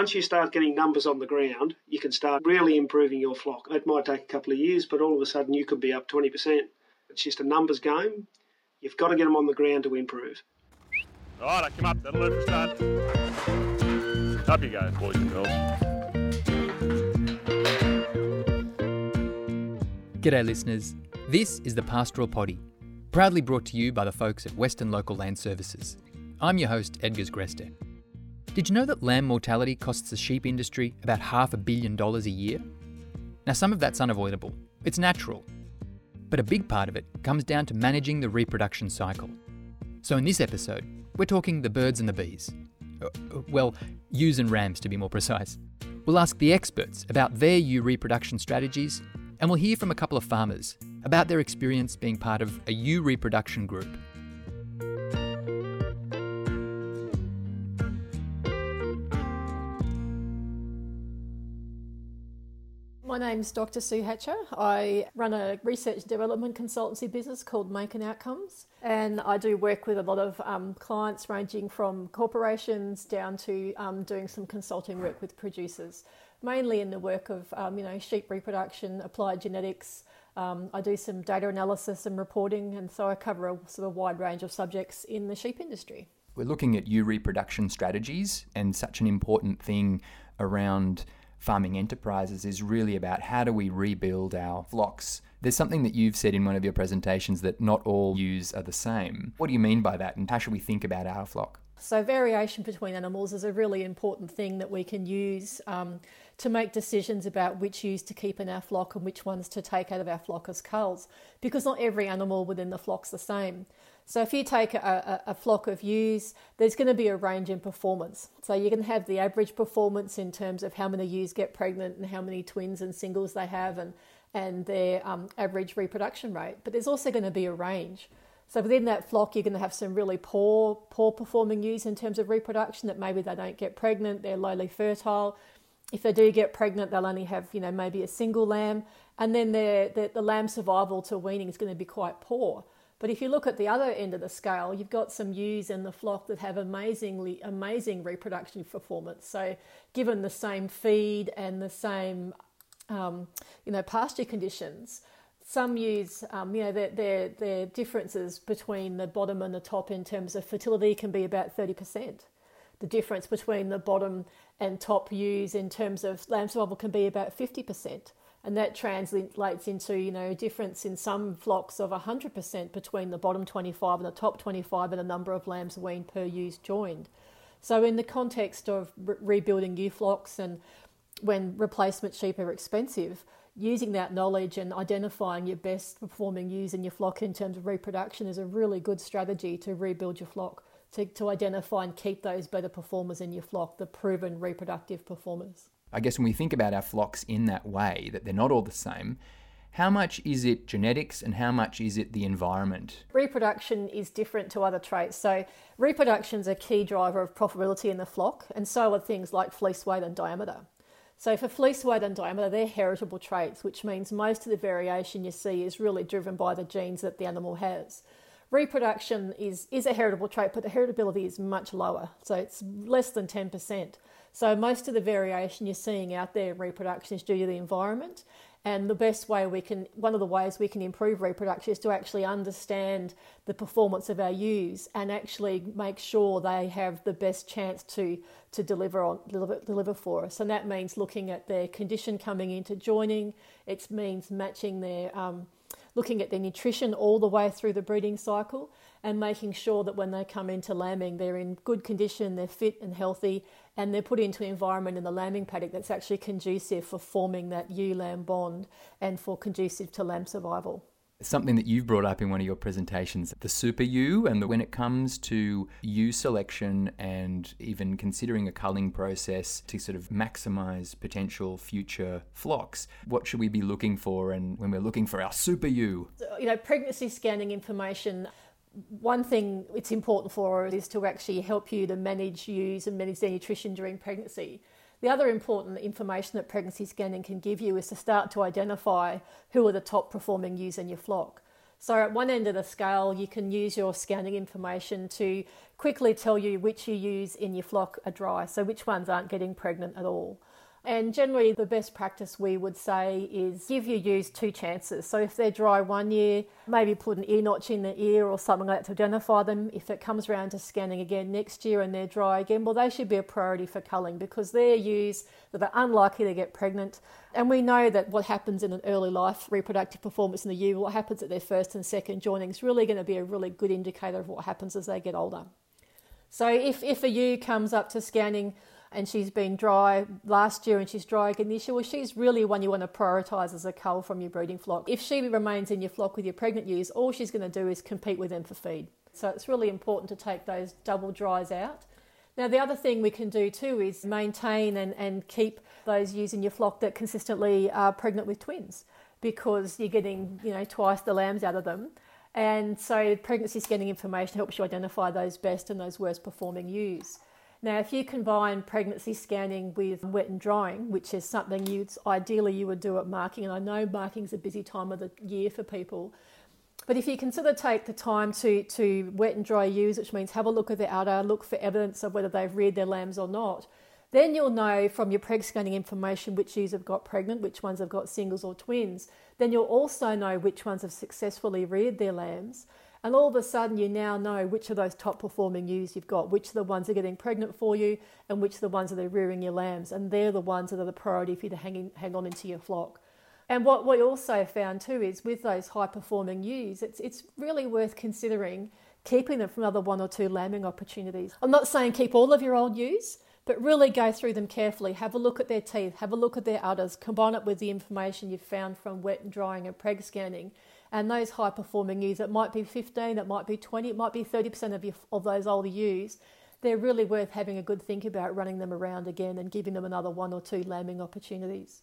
once you start getting numbers on the ground, you can start really improving your flock. It might take a couple of years, but all of a sudden you could be up 20%. It's just a numbers game. You've got to get them on the ground to improve. All right, I come up. That'll do for start. Up you go, boys and girls. G'day, listeners. This is the Pastoral Poddy, proudly brought to you by the folks at Western Local Land Services. I'm your host, Edgars Greste. Did you know that lamb mortality costs the sheep industry about half a billion dollars a year? Now, some of that's unavoidable. It's natural. But a big part of it comes down to managing the reproduction cycle. So, in this episode, we're talking the birds and the bees. Uh, uh, well, ewes and rams to be more precise. We'll ask the experts about their ewe reproduction strategies, and we'll hear from a couple of farmers about their experience being part of a ewe reproduction group. My name's Dr. Sue Hatcher. I run a research development consultancy business called Making Outcomes, and I do work with a lot of um, clients ranging from corporations down to um, doing some consulting work with producers, mainly in the work of um, you know sheep reproduction, applied genetics. Um, I do some data analysis and reporting, and so I cover a sort of wide range of subjects in the sheep industry. We're looking at ewe reproduction strategies, and such an important thing around farming enterprises is really about how do we rebuild our flocks. There's something that you've said in one of your presentations that not all ewes are the same. What do you mean by that, and how should we think about our flock? So, variation between animals is a really important thing that we can use um, to make decisions about which ewes to keep in our flock and which ones to take out of our flock as culls, because not every animal within the flock's the same. So if you take a, a, flock of ewes, there's going to be a range in performance. So you can have the average performance in terms of how many ewes get pregnant and how many twins and singles they have and, and their um, average reproduction rate. But there's also going to be a range. So within that flock, you're going to have some really poor, poor performing ewes in terms of reproduction that maybe they don't get pregnant, they're lowly fertile. If they do get pregnant, they'll only have, you know, maybe a single lamb. And then the, the lamb survival to weaning is going to be quite poor. But if you look at the other end of the scale, you've got some ewes in the flock that have amazingly amazing reproduction performance. So, given the same feed and the same, um, you know, pasture conditions, some ewes, um, you know, their, their, their differences between the bottom and the top in terms of fertility can be about 30%. The difference between the bottom and top ewes in terms of lamb survival can be about 50% and that translates into you know a difference in some flocks of 100% between the bottom 25 and the top 25 in the number of lambs weaned per ewes joined. So in the context of re- rebuilding ewe flocks and when replacement sheep are expensive, using that knowledge and identifying your best performing ewes in your flock in terms of reproduction is a really good strategy to rebuild your flock, to, to identify and keep those better performers in your flock, the proven reproductive performers. I guess when we think about our flocks in that way, that they're not all the same, how much is it genetics and how much is it the environment? Reproduction is different to other traits. So, reproduction is a key driver of profitability in the flock, and so are things like fleece weight and diameter. So, for fleece weight and diameter, they're heritable traits, which means most of the variation you see is really driven by the genes that the animal has. Reproduction is, is a heritable trait, but the heritability is much lower, so it's less than 10%. So most of the variation you're seeing out there in reproduction is due to the environment. And the best way we can, one of the ways we can improve reproduction is to actually understand the performance of our ewes and actually make sure they have the best chance to, to deliver on deliver, deliver for us. And that means looking at their condition coming into joining. It means matching their, um, looking at their nutrition all the way through the breeding cycle and making sure that when they come into lambing, they're in good condition, they're fit and healthy, and they're put into an environment in the lambing paddock that's actually conducive for forming that ewe lamb bond and for conducive to lamb survival. Something that you've brought up in one of your presentations, the super ewe, and the, when it comes to ewe selection and even considering a culling process to sort of maximize potential future flocks, what should we be looking for? And when we're looking for our super ewe, you know, pregnancy scanning information one thing it's important for is to actually help you to manage ewes and manage their nutrition during pregnancy. The other important information that pregnancy scanning can give you is to start to identify who are the top performing ewes in your flock. So at one end of the scale, you can ewes your scanning information to quickly tell you which use in your flock are dry, so which ones aren't getting pregnant at all. And generally, the best practice we would say is give your ewes two chances. So if they're dry one year, maybe put an ear notch in the ear or something like that to identify them. If it comes around to scanning again next year and they're dry again, well, they should be a priority for culling because they're ewes that are unlikely to get pregnant. And we know that what happens in an early life reproductive performance in the ewe, what happens at their first and second joining is really going to be a really good indicator of what happens as they get older. So if, if a ewe comes up to scanning and she's been dry last year and she's dry again this year, well, she's really one you want to prioritise as a cull from your breeding flock. If she remains in your flock with your pregnant ewes, all she's going to do is compete with them for feed. So it's really important to take those double dries out. Now, the other thing we can do too is maintain and, and keep those ewes in your flock that consistently are pregnant with twins because you're getting, you know, twice the lambs out of them. And so pregnancy scanning information helps you identify those best and those worst performing ewes. Now, if you combine pregnancy scanning with wet and drying, which is something you ideally you would do at marking, and I know marking is a busy time of the year for people, but if you can sort of take the time to, to wet and dry ewes, which means have a look at their udder, look for evidence of whether they've reared their lambs or not, then you'll know from your preg scanning information which ewes have got pregnant, which ones have got singles or twins. Then you'll also know which ones have successfully reared their lambs. And all of a sudden, you now know which of those top performing ewes you've got, which are the ones that are getting pregnant for you, and which are the ones that are rearing your lambs. And they're the ones that are the priority for you to hang, in, hang on into your flock. And what we also found too is with those high performing ewes, it's, it's really worth considering keeping them from another one or two lambing opportunities. I'm not saying keep all of your old ewes, but really go through them carefully. Have a look at their teeth, have a look at their udders, combine it with the information you've found from wet and drying and preg scanning, and those high performing ewes, it might be 15, it might be 20, it might be 30% of, your, of those older ewes, they're really worth having a good think about running them around again and giving them another one or two lambing opportunities.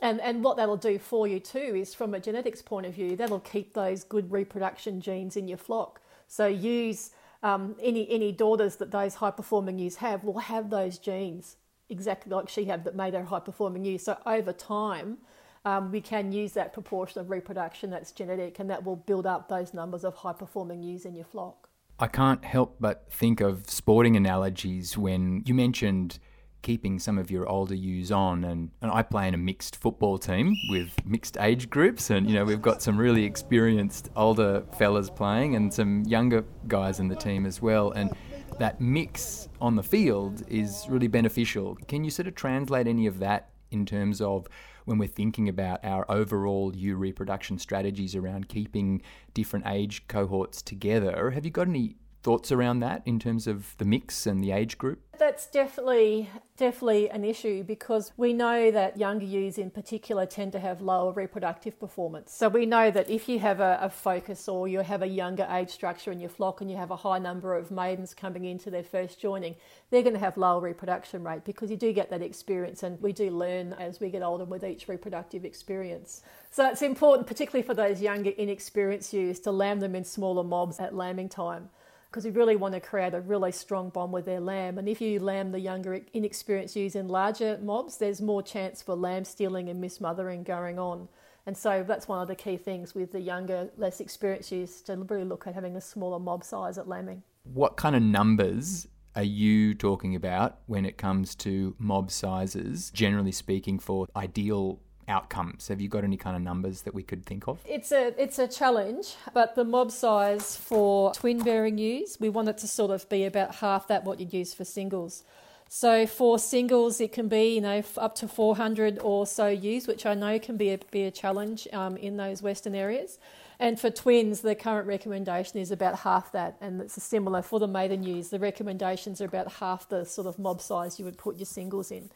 And, and what that'll do for you too is from a genetics point of view, that'll keep those good reproduction genes in your flock. So use um, any, any daughters that those high performing ewes have will have those genes exactly like she had that made her high performing ewe. So over time, um, we can use that proportion of reproduction that's genetic and that will build up those numbers of high performing ewes in your flock. I can't help but think of sporting analogies when you mentioned keeping some of your older ewes on and, and I play in a mixed football team with mixed age groups and you know we've got some really experienced older fellas playing and some younger guys in the team as well and that mix on the field is really beneficial. Can you sort of translate any of that in terms of when we're thinking about our overall ewe reproduction strategies around keeping different age cohorts together. Have you got any thoughts around that in terms of the mix and the age group? That's definitely definitely an issue because we know that younger ewes in particular tend to have lower reproductive performance. So we know that if you have a, a, focus or you have a younger age structure in your flock and you have a high number of maidens coming into their first joining, they're going to have lower reproduction rate because you do get that experience and we do learn as we get older with each reproductive experience. So it's important, particularly for those younger inexperienced ewes, to lamb them in smaller mobs at lambing time because we really want to create a really strong bond with their lamb. And if you lamb the younger, inexperienced ewes in larger mobs, there's more chance for lamb stealing and mismothering going on. And so that's one of the key things with the younger, less experienced ewes to really look at having a smaller mob size at lambing. What kind of numbers are you talking about when it comes to mob sizes, generally speaking, for ideal outcomes? Have you got any kind of numbers that we could think of? It's a it's a challenge, but the mob size for twin bearing ewes, we want it to sort of be about half that what you'd use for singles. So for singles, it can be you know up to 400 or so ewes, which I know can be a, be a challenge um, in those western areas. And for twins, the current recommendation is about half that, and it's similar for the maiden ewes. The recommendations are about half the sort of mob size you would put your singles in.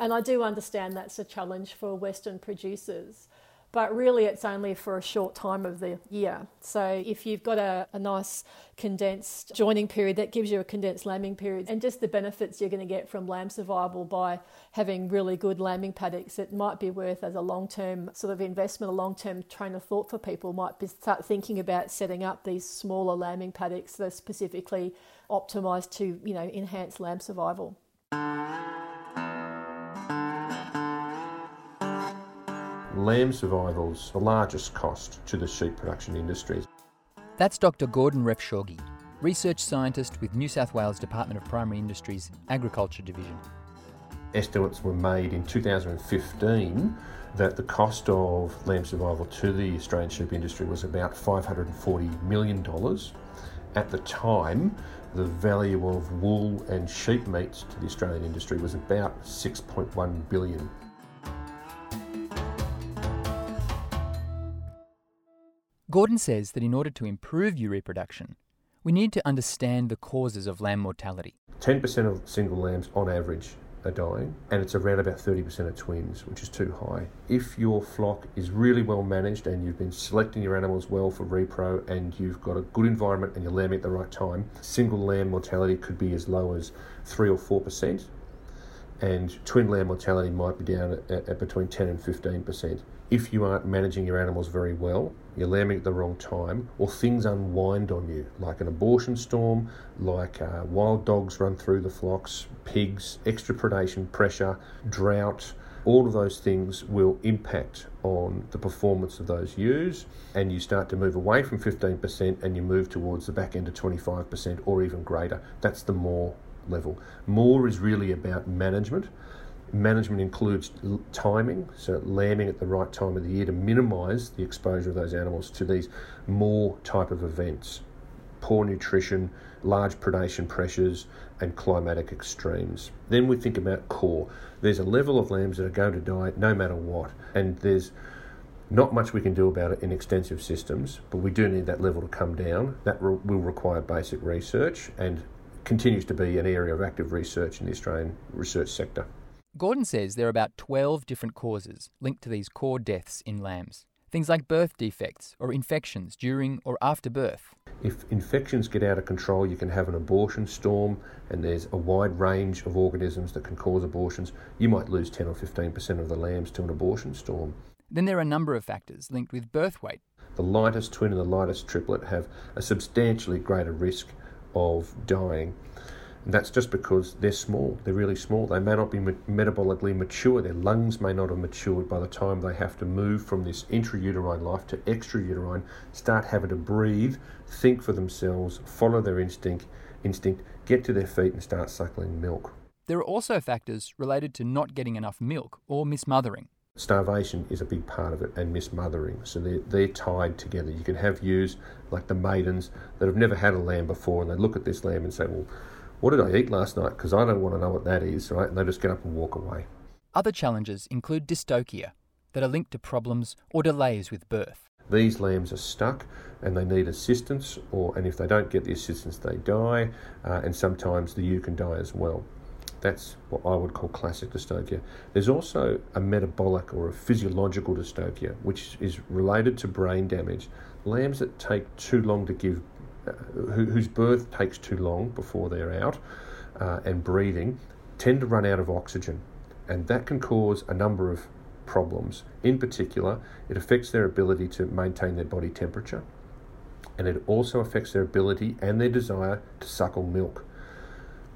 And I do understand that's a challenge for Western producers, but really it's only for a short time of the year. So if you've got a, a nice condensed joining period, that gives you a condensed lambing period, and just the benefits you're going to get from lamb survival by having really good lambing paddocks, it might be worth as a long term sort of investment, a long term train of thought for people might be start thinking about setting up these smaller lambing paddocks that are specifically optimised to, you know, enhance lamb survival. Lamb survival's the largest cost to the sheep production industry. That's Dr. Gordon Refshauge, research scientist with New South Wales Department of Primary Industries Agriculture Division. Estimates were made in 2015 that the cost of lamb survival to the Australian sheep industry was about $540 million. At the time, the value of wool and sheep meats to the Australian industry was about 6.1 billion. Gordon says that in order to improve ewe reproduction, we need to understand the causes of lamb mortality. 10% of single lambs on average are dying, and it's around about 30% of twins, which is too high. If your flock is really well managed and you've been selecting your animals well for repro and you've got a good environment and you're lambing at the right time, single lamb mortality could be as low as 3 or 4%, and twin lamb mortality might be down at, at between 10 and 15% if you aren't managing your animals very well, you're lambing at the wrong time, or things unwind on you, like an abortion storm, like uh, wild dogs run through the flocks, pigs, extra predation pressure, drought, all of those things will impact on the performance of those ewes, and you start to move away from 15% and you move towards the back end of 25% or even greater. That's the more level. More is really about management Management includes timing, so lambing at the right time of the year to minimise the exposure of those animals to these more type of events. Poor nutrition, large predation pressures, and climatic extremes. Then we think about core. There's a level of lambs that are going to die no matter what, and there's not much we can do about it in extensive systems, but we do need that level to come down. That re- will require basic research and continues to be an area of active research in the Australian research sector. Gordon says there are about 12 different causes linked to these core deaths in lambs. Things like birth defects or infections during or after birth. If infections get out of control, you can have an abortion storm, and there's a wide range of organisms that can cause abortions. You might lose 10 or 15% of the lambs to an abortion storm. Then there are a number of factors linked with birth weight. The lightest twin and the lightest triplet have a substantially greater risk of dying and that's just because they're small. They're really small. They may not be metabolically mature. Their lungs may not have matured by the time they have to move from this intrauterine life to extrauterine, start having to breathe, think for themselves, follow their instinct, instinct, get to their feet and start suckling milk. There are also factors related to not getting enough milk or mismothering. Starvation is a big part of it and mismothering. So they're, they're tied together. You can have ewes like the maidens that have never had a lamb before and they look at this lamb and say, well, what did I eat last night? Because I don't want to know what that is, right? And they just get up and walk away. Other challenges include dystocia that are linked to problems or delays with birth. These lambs are stuck and they need assistance, or and if they don't get the assistance, they die, uh, and sometimes the ewe can die as well. That's what I would call classic dystocia. There's also a metabolic or a physiological dystocia, which is related to brain damage. Lambs that take too long to give who, whose birth takes too long before they're out uh, and breathing tend to run out of oxygen, and that can cause a number of problems. In particular, it affects their ability to maintain their body temperature, and it also affects their ability and their desire to suckle milk.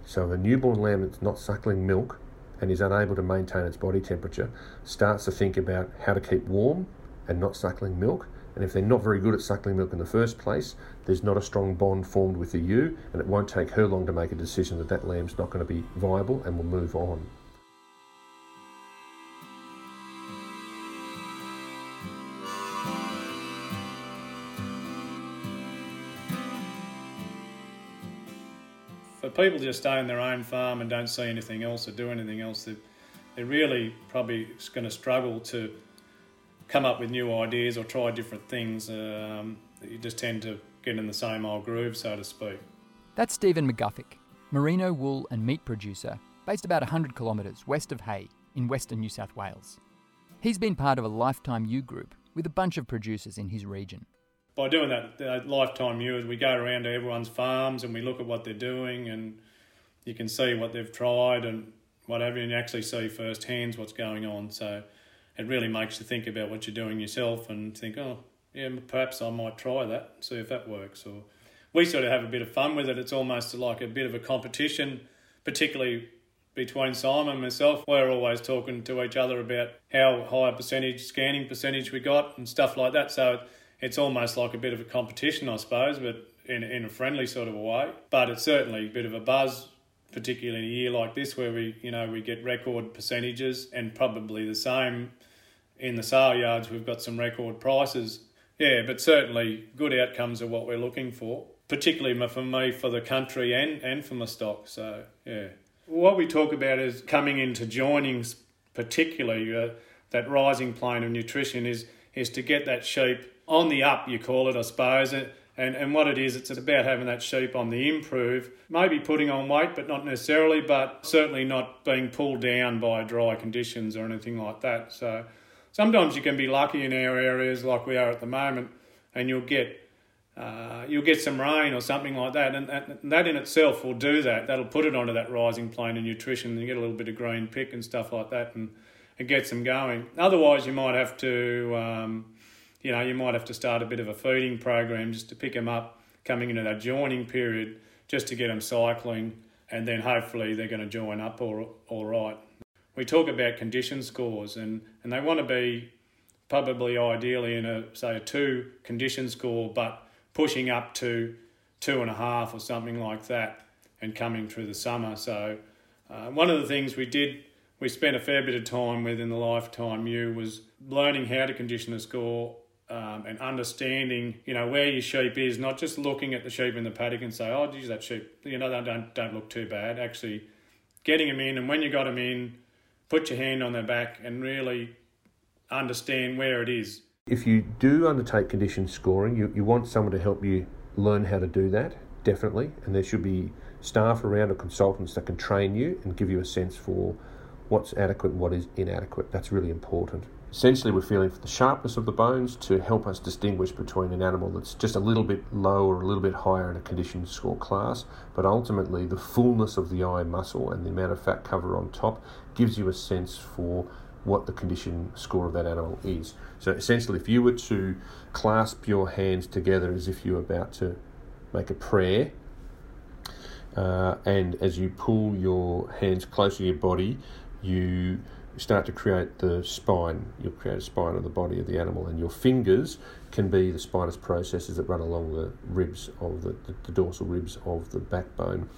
So, a newborn lamb that's not suckling milk and is unable to maintain its body temperature starts to think about how to keep warm and not suckling milk and if they're not very good at suckling milk in the first place, there's not a strong bond formed with the ewe, and it won't take her long to make a decision that that lamb's not going to be viable and will move on. For people to just own their own farm and don't see anything else or do anything else, they're really probably going to struggle to come up with new ideas or try different things. Um, you just tend to get in the same old groove, so to speak. That's Stephen McGuffick, merino wool and meat producer based about 100 kilometres west of Hay in western New South Wales. He's been part of a lifetime Ewe group with a bunch of producers in his region. By doing that, that lifetime ewes, we go around to everyone's farms and we look at what they're doing and you can see what they've tried and whatever, and you actually see firsthand what's going on. So it really makes you think about what you're doing yourself and think, oh, yeah, perhaps I might try that, see if that works. Or we sort of have a bit of fun with it. It's almost like a bit of a competition, particularly between Simon and myself, we're always talking to each other about how high a percentage, scanning percentage we got and stuff like that. So it's almost like a bit of a competition, I suppose, but in, in a friendly sort of a way. But it's certainly a bit of a buzz, particularly in a year like this where we, you know, we get record percentages and probably the same in the sale yards. We've got some record prices. Yeah, but certainly good outcomes are what we're looking for, particularly for me, for the country and, and for my stock. So, yeah. What we talk about is coming into joinings, particularly uh, that rising plane of nutrition, is is to get that sheep on the up. You call it, I suppose. And, and what it is, it's about having that sheep on the improve, maybe putting on weight, but not necessarily, but certainly not being pulled down by dry conditions or anything like that. So sometimes you can be lucky in our areas like we are at the moment, and you'll get uh, you'll get some rain or something like that, and that, that in itself will do that. That'll put it onto that rising plane of nutrition, and you get a little bit of green pick and stuff like that, and it gets them going. Otherwise, you might have to, um, you know, ewe might have to start a bit of a feeding program just to pick them up coming into that joining period, just to get them cycling, and then hopefully they're going to join up all, all right. We talk about condition scores, and, and they want to be probably ideally in a say a two condition score, but pushing up to two and a half or something like that and coming through the summer. So, uh, one of the things we did, we spent a fair bit of time with in the lifetime you was learning how to condition a score um, and understanding, you know, where your sheep is, not just looking at the sheep in the paddock and say, oh, geez, that sheep, you know, they don't, don't look too bad. Actually, getting them in, and when you got them in, put your hand on their back and really understand where it is. If you do undertake condition scoring, you, you want someone to help you learn how to do that, definitely. And there should be staff around or consultants that can train you and give you a sense for what's adequate and what is inadequate. That's really important. Essentially, we're feeling for the sharpness of the bones to help us distinguish between an animal that's just a little bit low or a little bit higher in a condition score class, but ultimately the fullness of the eye muscle and the amount of fat cover on top gives you a sense for what the condition score of that animal is. So essentially, if you were to clasp your hands together as if you were about to make a prayer, uh, and as you pull your hands closer to your body, you start to create the spine. You'll create a spine of the body of the animal, and your fingers can be the spinous processes that run along the ribs of the, the, the dorsal ribs of the backbone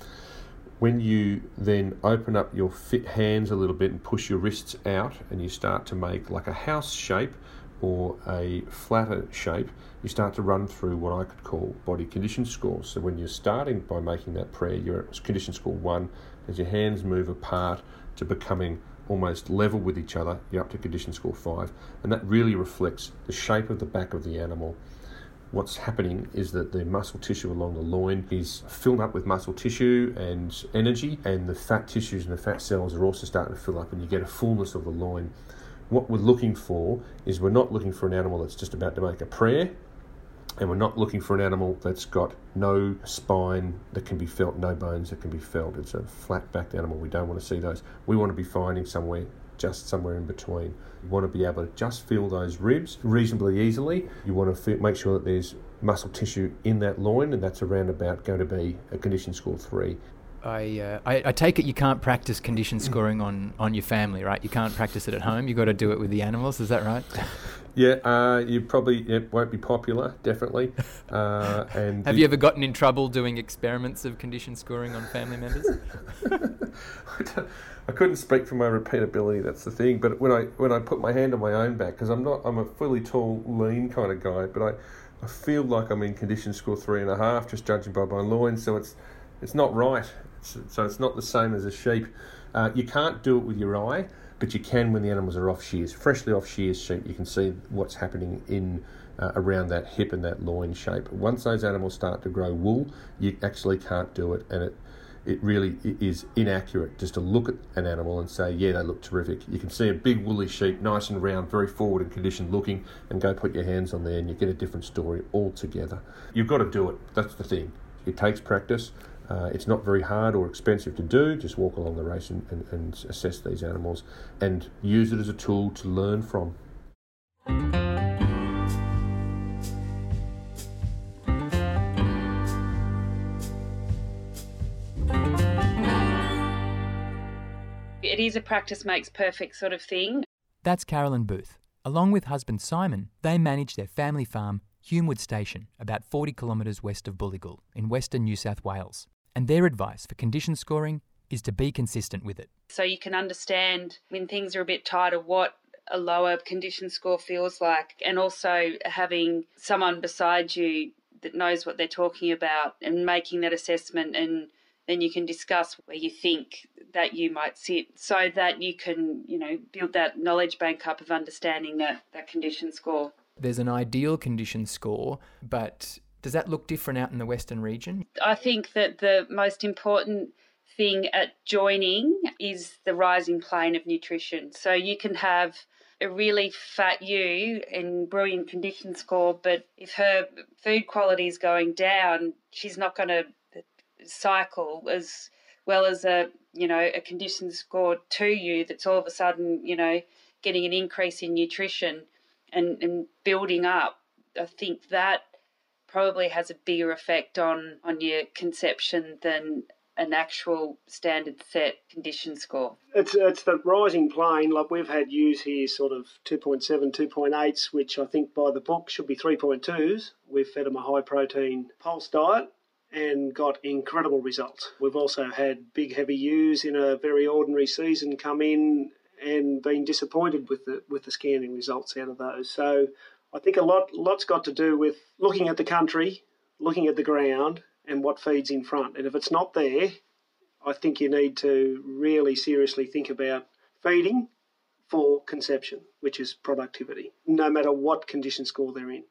when you then open up your fit hands a little bit and push your wrists out and you start to make like a house shape or a flatter shape, you start to run through what I could call body condition scores. So when you're starting by making that prayer, you're at condition score one. As your hands move apart to becoming almost level with each other, you're up to condition score five. And that really reflects the shape of the back of the animal what's happening is that the muscle tissue along the loin is filled up with muscle tissue and energy, and the fat tissues and the fat cells are also starting to fill up, and you get a fullness of the loin. What we're looking for is we're not looking for an animal that's just about to make a prayer, and we're not looking for an animal that's got no spine that can be felt, no bones that can be felt. It's a flat backed animal. We don't want to see those. We want to be finding somewhere just somewhere in between. You want to be able to just feel those ribs reasonably easily. You want to feel, make sure that there's muscle tissue in that loin, and that's around about going to be a condition score three. I, uh, I, I, take it you can't practice condition scoring on, on your family, right? You can't practice it at home. You've got to do it with the animals. Is that right? Yeah, uh, you probably it won't be popular, definitely. Uh, and have the, you ever gotten in trouble doing experiments of condition scoring on family members? I couldn't speak for my repeatability. That's the thing. But when I when I put my hand on my own back, because I'm not I'm a fully tall, lean kind of guy, but I, I feel like I'm in condition score three and a half, just judging by my loin. So it's it's not right. It's, so it's not the same as a sheep. Uh, you can't do it with your eye, but you can when the animals are off shears, freshly off shears sheep. You can see what's happening in uh, around that hip and that loin shape. Once those animals start to grow wool, you actually can't do it, and it it really is inaccurate just to look at an animal and say, yeah, they look terrific. You can see a big woolly sheep, nice and round, very forward and conditioned looking, and go put your hands on there and you get a different story altogether. You've got to do it. That's the thing. It takes practice. Uh, it's not very hard or expensive to do. Just walk along the race and, and, and assess these animals and use it as a tool to learn from. It is a practice makes perfect sort of thing. That's Carolyn Booth. Along with husband Simon, they manage their family farm, Humewood Station, about 40 kilometres west of Booligal in western New South Wales. And their advice for condition scoring is to be consistent with it. So you can understand when things are a bit tighter what a lower condition score feels like, and also having someone beside you that knows what they're talking about and making that assessment and then you can discuss where you think that you might sit so that you can, you know, build that knowledge bank up of understanding that, that condition score. There's an ideal condition score, but does that look different out in the Western region? I think that the most important thing at joining is the rising plane of nutrition. So you can have a really fat ewe and brilliant condition score, but if her food quality is going down, she's not going to cycle as well as a you know a condition score to you that's all of a sudden you know getting an increase in nutrition and, and building up i think that probably has a bigger effect on on your conception than an actual standard set condition score. It's it's the rising plane. Like we've had ewes here, sort of 2.7, 2.8s, which I think by the book should be 3.2s. We've fed them a high protein pulse diet, and got incredible results. We've also had big heavy ewes in a very ordinary season come in and been disappointed with the with the scanning results out of those. So I think a lot lot's got to do with looking at the country, looking at the ground, and what feeds in front. And if it's not there, I think you need to really seriously think about feeding for conception, which is productivity, no matter what condition score they're in.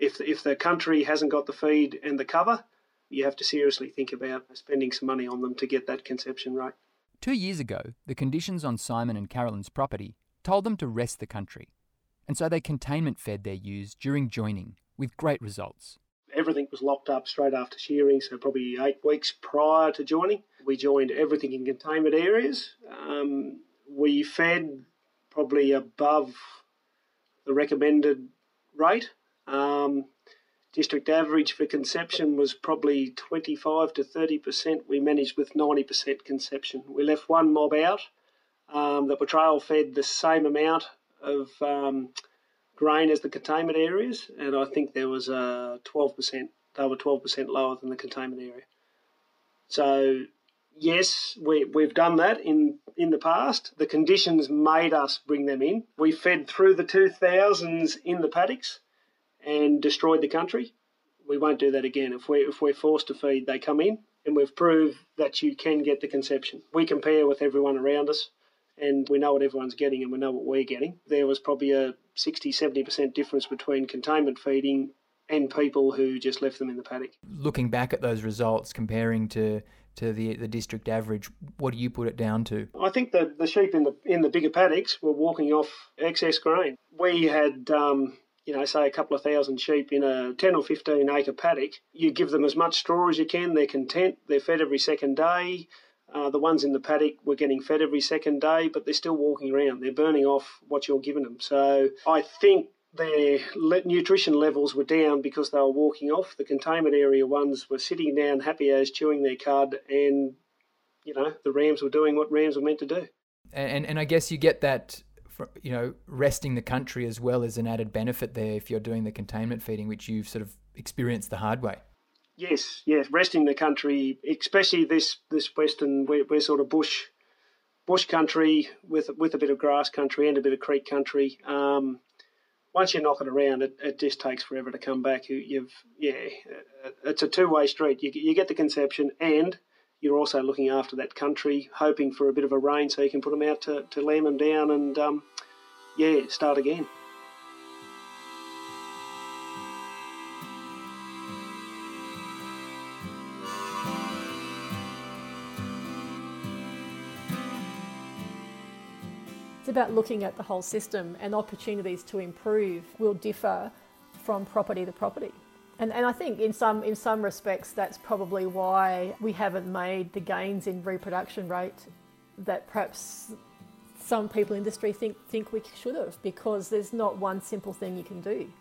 If if the country hasn't got the feed and the cover, you have to seriously think about spending some money on them to get that conception right. Two years ago, the conditions on Simon and Carolyn's property told them to rest the country, and so they containment fed their ewes during joining with great results. Everything was locked up straight after shearing, so probably eight weeks prior to joining. We joined everything in containment areas. Um, we fed probably above the recommended rate. Um, District average for conception was probably 25 to 30%. We managed with 90% conception. We left one mob out um, that were trail fed the same amount of um, grain as the containment areas, and I think there was a 12%, they were 12% lower than the containment area. So, yes, we, we've done that in, in the past. The conditions made us bring them in. We fed through the 2000s in the paddocks and destroyed the country. We won't do that again. If we if we're forced to feed, they come in, and we've proved that you can get the conception. We compare with everyone around us, and we know what everyone's getting, and we know what we're getting. There was probably a 60 70% difference between containment feeding and people who just left them in the paddock. Looking back at those results, comparing to to the the district average, what do you put it down to? I think the the sheep in the in the bigger paddocks were walking off excess grain. We had um, you know, say a couple of thousand sheep in a 10 or 15 acre paddock, you give them as much straw as you can. They're content. They're fed every second day. Uh, the ones in the paddock were getting fed every second day, but they're still walking around. They're burning off what you're giving them. So I think their nutrition levels were down because they were walking off. The containment area ones were sitting down happy as chewing their cud, and you know the rams were doing what rams were meant to do. And and I guess you get that you know, resting the country as well as an added benefit there if you're doing the containment feeding, which you've sort of experienced the hard way. Yes, yes, resting the country, especially this this western, we're, we're sort of bush bush country with with a bit of grass country and a bit of creek country. Um, once you knock it around, it, it just takes forever to come back. You, have yeah, it's a two way street. You, you get the conception and you're also looking after that country, hoping for a bit of a rain so you can put them out to, to lamb them down and, um, yeah, start again. About looking at the whole system and opportunities to improve will differ from property to property. And, and I think in some in some respects that's probably why we haven't made the gains in reproduction rate that perhaps some people in industry think think we should have because there's not one simple thing you can do.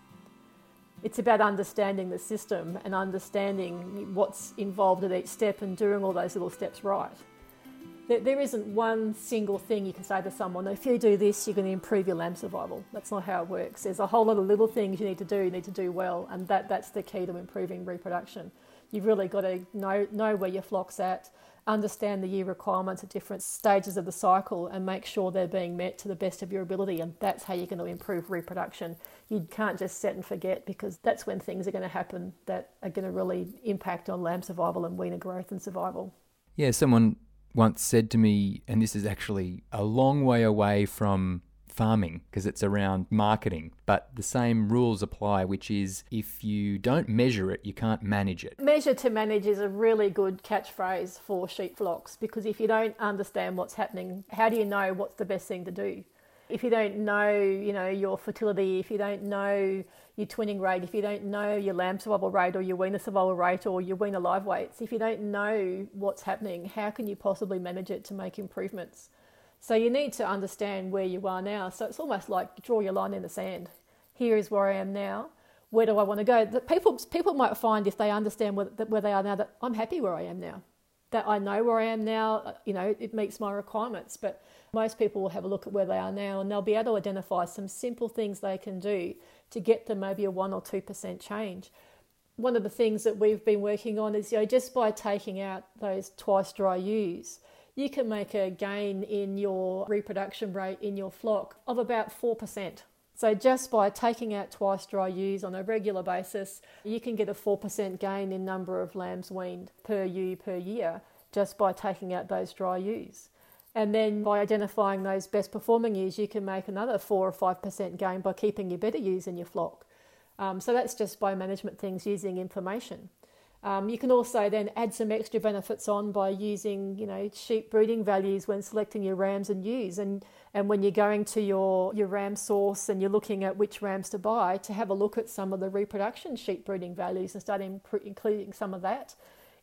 It's about understanding the system and understanding what's involved at each step and doing all those little steps right. There isn't one single thing you can say to someone, if you do this, you're going to improve your lamb survival. That's not how it works. There's a whole lot of little things you need to do, you need to do well, and that, that's the key to improving reproduction. You've really got to know, know where your flock's at, understand the year requirements at different stages of the cycle, and make sure they're being met to the best of your ability, and that's how you're going to improve reproduction. You can't just set and forget because that's when things are going to happen that are going to really impact on lamb survival and weaner growth and survival. Yeah, someone once said to me, and this is actually a long way away from farming because it's around marketing, but the same rules apply, which is if you don't measure it, you can't manage it. Measure to manage is a really good catchphrase for sheep flocks because if you don't understand what's happening, how do you know what's the best thing to do? If you don't know, you know, your fertility, if you don't know your twinning rate, if you don't know your lamb survival rate or your weaner survival rate or your weaner live weights, if you don't know what's happening, how can you possibly manage it to make improvements? So you need to understand where you are now. So it's almost like draw your line in the sand. Here is where I am now. Where do I want to go? That people people might find if they understand where, where they are now that I'm happy where I am now. That I know where I am now. Uh, you know, it meets my requirements. But most people will have a look at where they are now and they'll be able to identify some simple things they can do to get them maybe a 1 or 2% change. One of the things that we've been working on is you know, just by taking out those twice dry ewes, you can make a gain in your reproduction rate in your flock of about 4%. So, just by taking out twice dry ewes on a regular basis, you can get a 4% gain in number of lambs weaned per ewe per year just by taking out those dry ewes. And then by identifying those best performing ewes, you can make another 4 or 5% gain by keeping your better ewes in your flock. Um, so that's just by management things using information. Um, you can also then add some extra benefits on by using, you know, sheep breeding values when selecting your rams and ewes, and and when you're going to your your ram source and you're looking at which rams to buy, to have a look at some of the reproduction sheep breeding values and start including some of that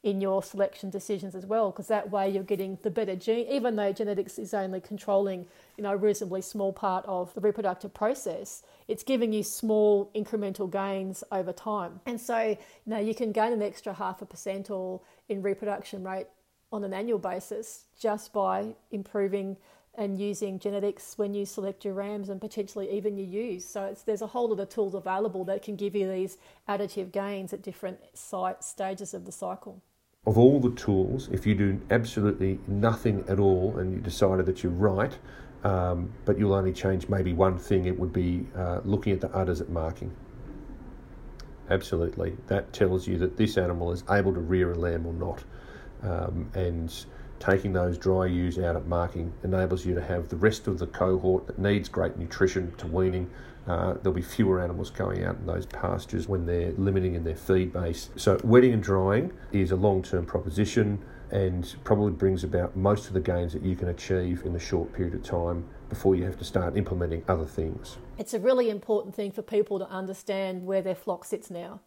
in your selection decisions as well, because that way you're getting the better gene, even though genetics is only controlling, you know, a reasonably small part of the reproductive process. It's giving you small incremental gains over time, and so you know you can gain an extra half a percent or in reproduction rate on an annual basis just by improving and using genetics when you select your rams and potentially even your ewes. So there's a whole lot of tools available that can give you these additive gains at different site stages of the cycle of all the tools, if you do absolutely nothing at all and you decided that you're right, um, but you'll only change maybe one thing, it would be uh, looking at the udders at marking. Absolutely. That tells you that this animal is able to rear a lamb or not. Um, and taking those dry ewes out at marking enables you to have the rest of the cohort that needs great nutrition to weaning uh, there'll be fewer animals going out in those pastures when they're limiting in their feed base. So, wetting and drying is a long term proposition and probably brings about most of the gains that you can achieve in a short period of time before you have to start implementing other things. It's a really important thing for people to understand where their flock sits now.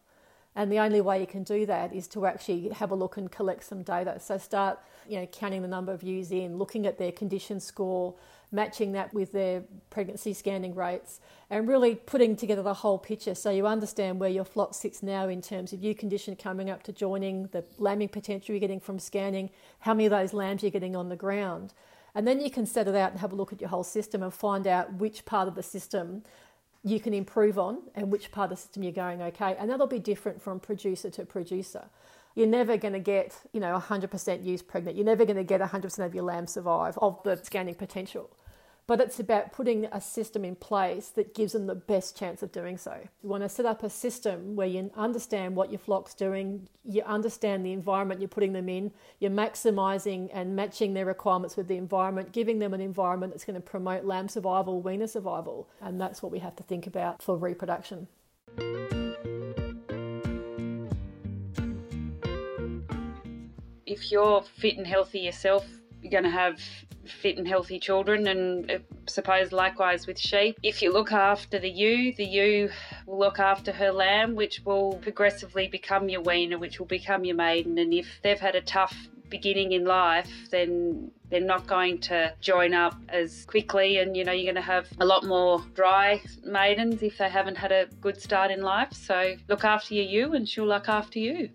And the only way you can do that is to actually have a look and collect some data. So start, you know, counting the number of ewes in, looking at their condition score, matching that with their pregnancy scanning rates, and really putting together the whole picture so you understand where your flock sits now in terms of ewe condition coming up to joining, the lambing potential you're getting from scanning, how many of those lambs you're getting on the ground. And then you can set it out and have a look at your whole system and find out which part of the system you can improve on and which part of the system you're going okay. And that'll be different from producer to producer. You're never going to get, you know, 100% ewes pregnant. You're never going to get 100% of your lambs survive of the scanning potential but it's about putting a system in place that gives them the best chance of doing so. You want to set up a system where you understand what your flock's doing, you understand the environment you're putting them in, you're maximising and matching their requirements with the environment, giving them an environment that's going to promote lamb survival, weaner survival, and that's what we have to think about for reproduction. If you're fit and healthy yourself, you're going to have fit and healthy children, and I uh, suppose likewise with sheep. If you look after the ewe, the ewe will look after her lamb, which will progressively become your weaner, which will become your maiden. And if they've had a tough beginning in life, then they're not going to join up as quickly, and you know, you're going to have a lot more dry maidens if they haven't had a good start in life. So look after your ewe, and she'll look after you.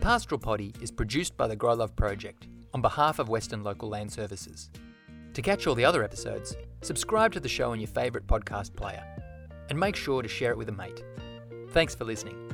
Pastoral Poddy is produced by the Grow Love Project on behalf of Western Local Land Services. To catch all the other episodes, subscribe to the show on your favourite podcast player and make sure to share it with a mate. Thanks for listening.